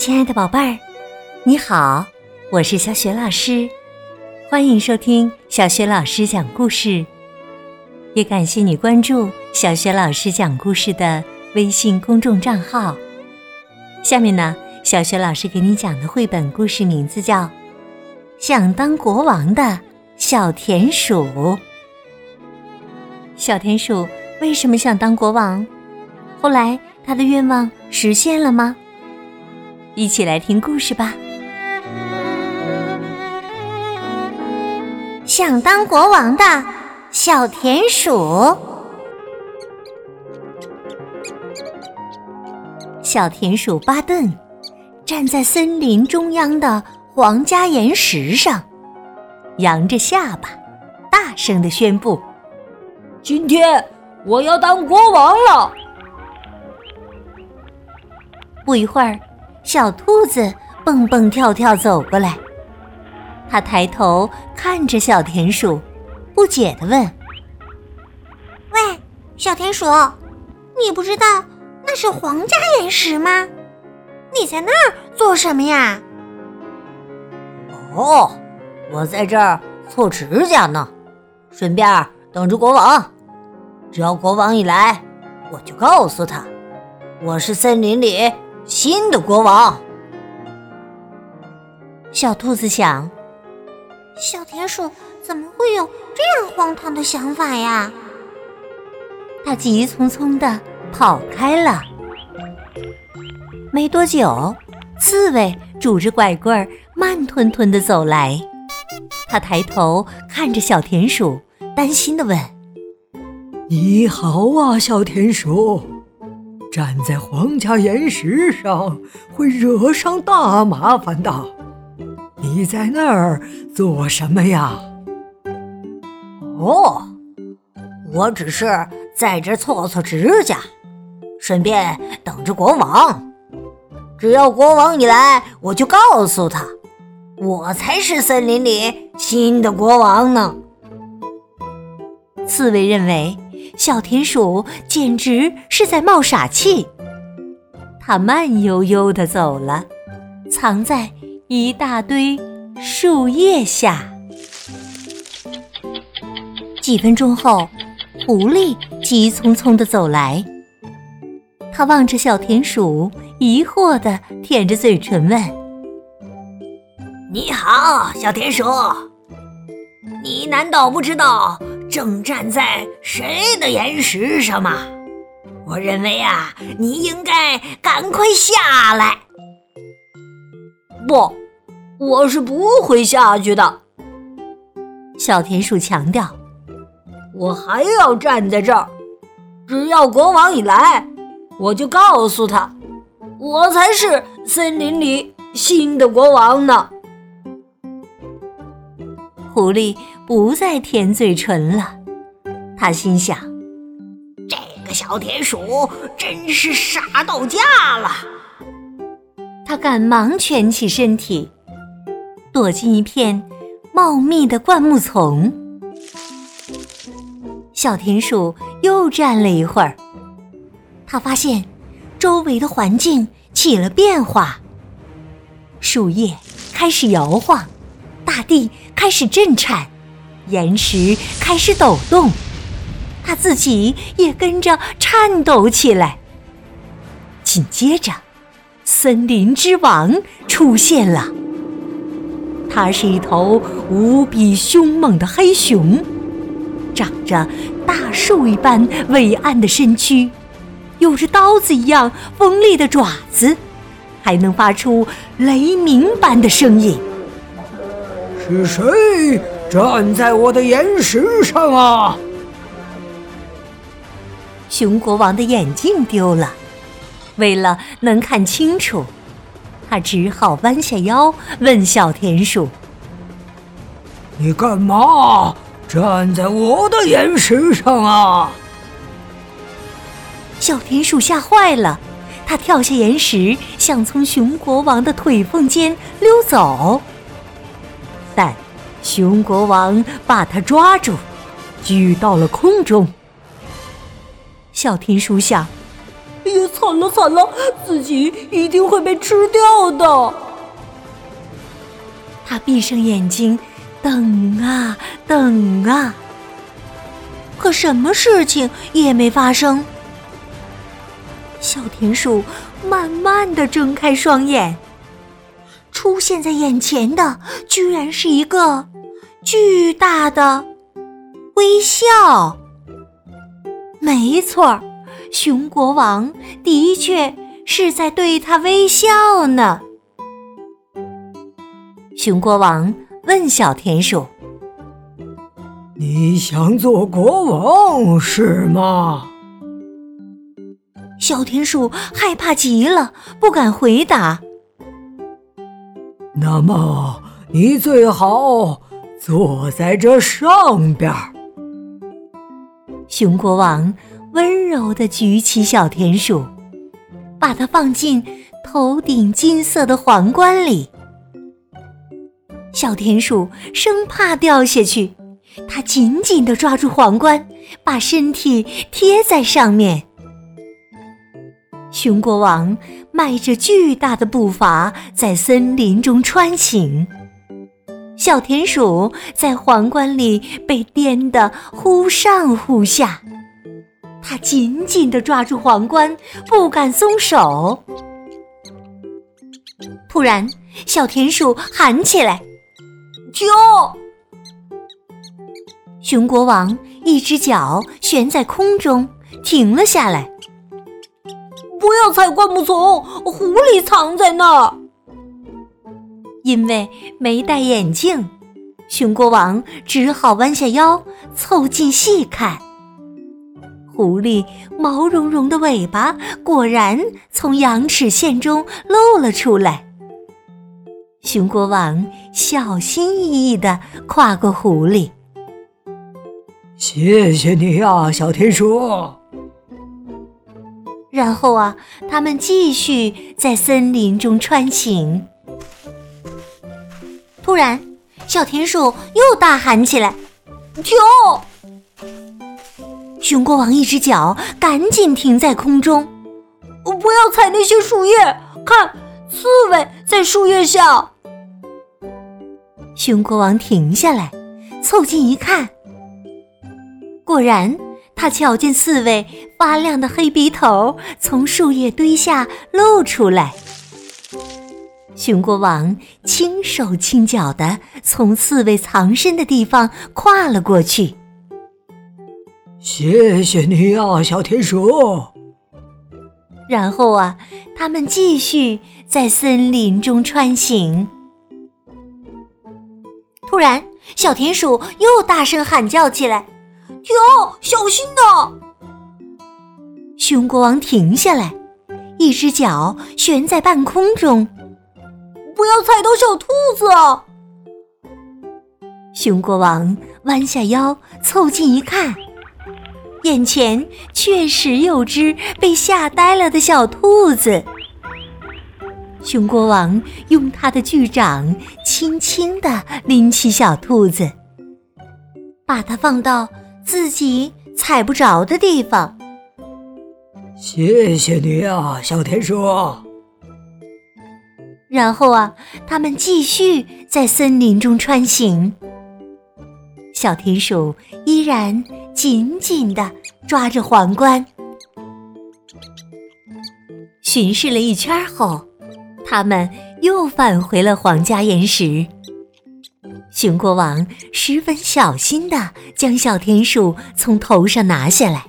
亲爱的宝贝儿，你好，我是小雪老师，欢迎收听小雪老师讲故事，也感谢你关注小雪老师讲故事的微信公众账号。下面呢，小雪老师给你讲的绘本故事名字叫《想当国王的小田鼠》。小田鼠为什么想当国王？后来他的愿望实现了吗？一起来听故事吧。想当国王的小田鼠。小田鼠巴顿站在森林中央的皇家岩石上，扬着下巴，大声的宣布：“今天我要当国王了！”不一会儿。小兔子蹦蹦跳跳走过来，它抬头看着小田鼠，不解的问：“喂，小田鼠，你不知道那是皇家岩石吗？你在那儿做什么呀？”“哦，我在这儿做指甲呢，顺便等着国王。只要国王一来，我就告诉他，我是森林里。”新的国王，小兔子想：小田鼠怎么会有这样荒唐的想法呀？它急匆匆的跑开了。没多久，刺猬拄着拐棍儿慢吞吞的走来，他抬头看着小田鼠，担心的问：“你好啊，小田鼠。”站在皇家岩石上会惹上大麻烦的。你在那儿做什么呀？哦，我只是在这搓搓指甲，顺便等着国王。只要国王一来，我就告诉他，我才是森林里新的国王呢。刺猬认为。小田鼠简直是在冒傻气，它慢悠悠地走了，藏在一大堆树叶下。几分钟后，狐狸急匆匆地走来，他望着小田鼠，疑惑地舔着嘴唇问：“你好，小田鼠，你难道不知道？”正站在谁的岩石上吗？我认为啊，你应该赶快下来。不，我是不会下去的。小田鼠强调：“我还要站在这儿，只要国王一来，我就告诉他，我才是森林里新的国王呢。”狐狸不再舔嘴唇了，他心想：“这个小田鼠真是傻到家了。”他赶忙蜷起身体，躲进一片茂密的灌木丛。小田鼠又站了一会儿，他发现周围的环境起了变化，树叶开始摇晃。大地开始震颤，岩石开始抖动，他自己也跟着颤抖起来。紧接着，森林之王出现了。它是一头无比凶猛的黑熊，长着大树一般伟岸的身躯，有着刀子一样锋利的爪子，还能发出雷鸣般的声音。是谁站在我的岩石上啊？熊国王的眼镜丢了，为了能看清楚，他只好弯下腰问小田鼠：“你干嘛站在我的岩石上啊？”小田鼠吓坏了，它跳下岩石，想从熊国王的腿缝间溜走。但熊国王把他抓住，举到了空中。小田鼠想：哎呀，惨了惨了，自己一定会被吃掉的。他闭上眼睛，等啊等啊，可什么事情也没发生。小田鼠慢慢的睁开双眼，出现在眼前的居然是一个巨大的微笑。没错，熊国王的确是在对他微笑呢。熊国王问小田鼠：“你想做国王是吗？”小田鼠害怕极了，不敢回答。那么，你最好坐在这上边。熊国王温柔地举起小田鼠，把它放进头顶金色的皇冠里。小田鼠生怕掉下去，它紧紧地抓住皇冠，把身体贴在上面。熊国王迈着巨大的步伐在森林中穿行，小田鼠在皇冠里被颠得忽上忽下，它紧紧地抓住皇冠，不敢松手。突然，小田鼠喊起来。救！熊国王一只脚悬在空中，停了下来。不要踩灌木丛，狐狸藏在那儿。因为没戴眼镜，熊国王只好弯下腰凑近细看。狐狸毛茸茸的尾巴果然从羊齿线中露了出来。熊国王小心翼翼地跨过狐狸。谢谢你啊，小田鼠。然后啊，他们继续在森林中穿行。突然，小田鼠又大喊起来：“停！”熊国王一只脚赶紧停在空中，我不要踩那些树叶，看。刺猬在树叶下。熊国王停下来，凑近一看，果然，他瞧见刺猬发亮的黑鼻头从树叶堆下露出来。熊国王轻手轻脚的从刺猬藏身的地方跨了过去。谢谢你啊，小田鼠。然后啊，他们继续在森林中穿行。突然，小田鼠又大声喊叫起来：“停！小心呐！”熊国王停下来，一只脚悬在半空中，“不要踩到小兔子啊！”熊国王弯下腰，凑近一看。眼前确实有只被吓呆了的小兔子。熊国王用他的巨掌轻轻地拎起小兔子，把它放到自己踩不着的地方。谢谢你啊，小田鼠。然后啊，他们继续在森林中穿行。小田鼠依然。紧紧地抓着皇冠，巡视了一圈后，他们又返回了皇家岩石。熊国王十分小心地将小田鼠从头上拿下来，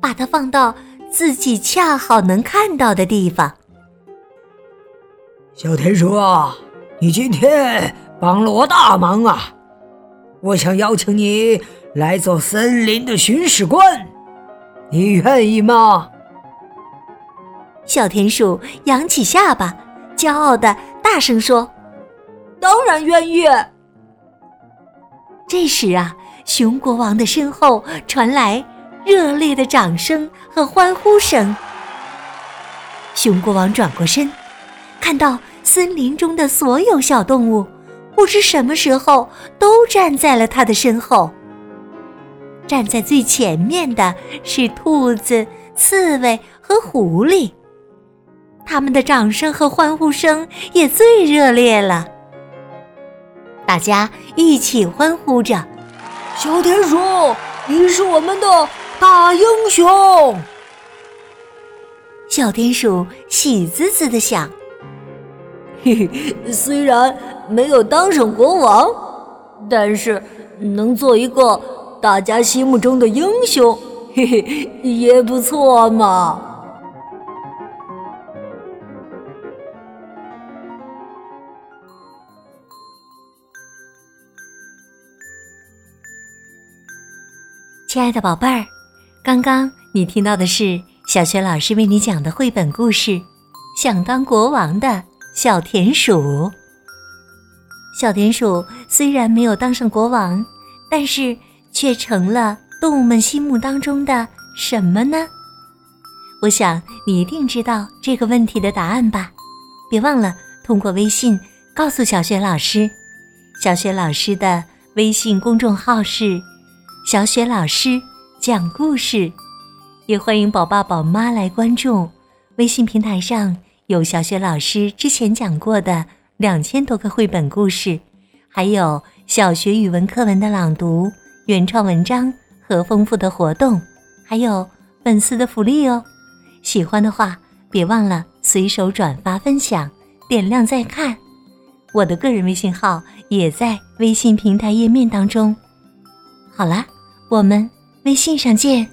把它放到自己恰好能看到的地方。小田鼠啊，你今天帮了我大忙啊！我想邀请你。来做森林的巡视官，你愿意吗？小田鼠扬起下巴，骄傲的大声说：“当然愿意。”这时啊，熊国王的身后传来热烈的掌声和欢呼声。熊国王转过身，看到森林中的所有小动物，不知什么时候都站在了他的身后。站在最前面的是兔子、刺猬和狐狸。他们的掌声和欢呼声也最热烈了，大家一起欢呼着：“小田鼠，你是我们的大英雄！”小田鼠喜滋滋的想：“嘿嘿，虽然没有当上国王，但是能做一个大家心目中的英雄，嘿嘿，也不错嘛。”亲爱的宝贝儿，刚刚你听到的是小学老师为你讲的绘本故事《想当国王的小田鼠》。小田鼠虽然没有当上国王，但是却成了动物们心目当中的什么呢？我想你一定知道这个问题的答案吧？别忘了通过微信告诉小雪老师。小雪老师的微信公众号是。小雪老师讲故事，也欢迎宝爸宝妈来关注。微信平台上有小雪老师之前讲过的两千多个绘本故事，还有小学语文课文的朗读、原创文章和丰富的活动，还有粉丝的福利哦。喜欢的话，别忘了随手转发分享，点亮再看。我的个人微信号也在微信平台页面当中。好啦。我们微信上见。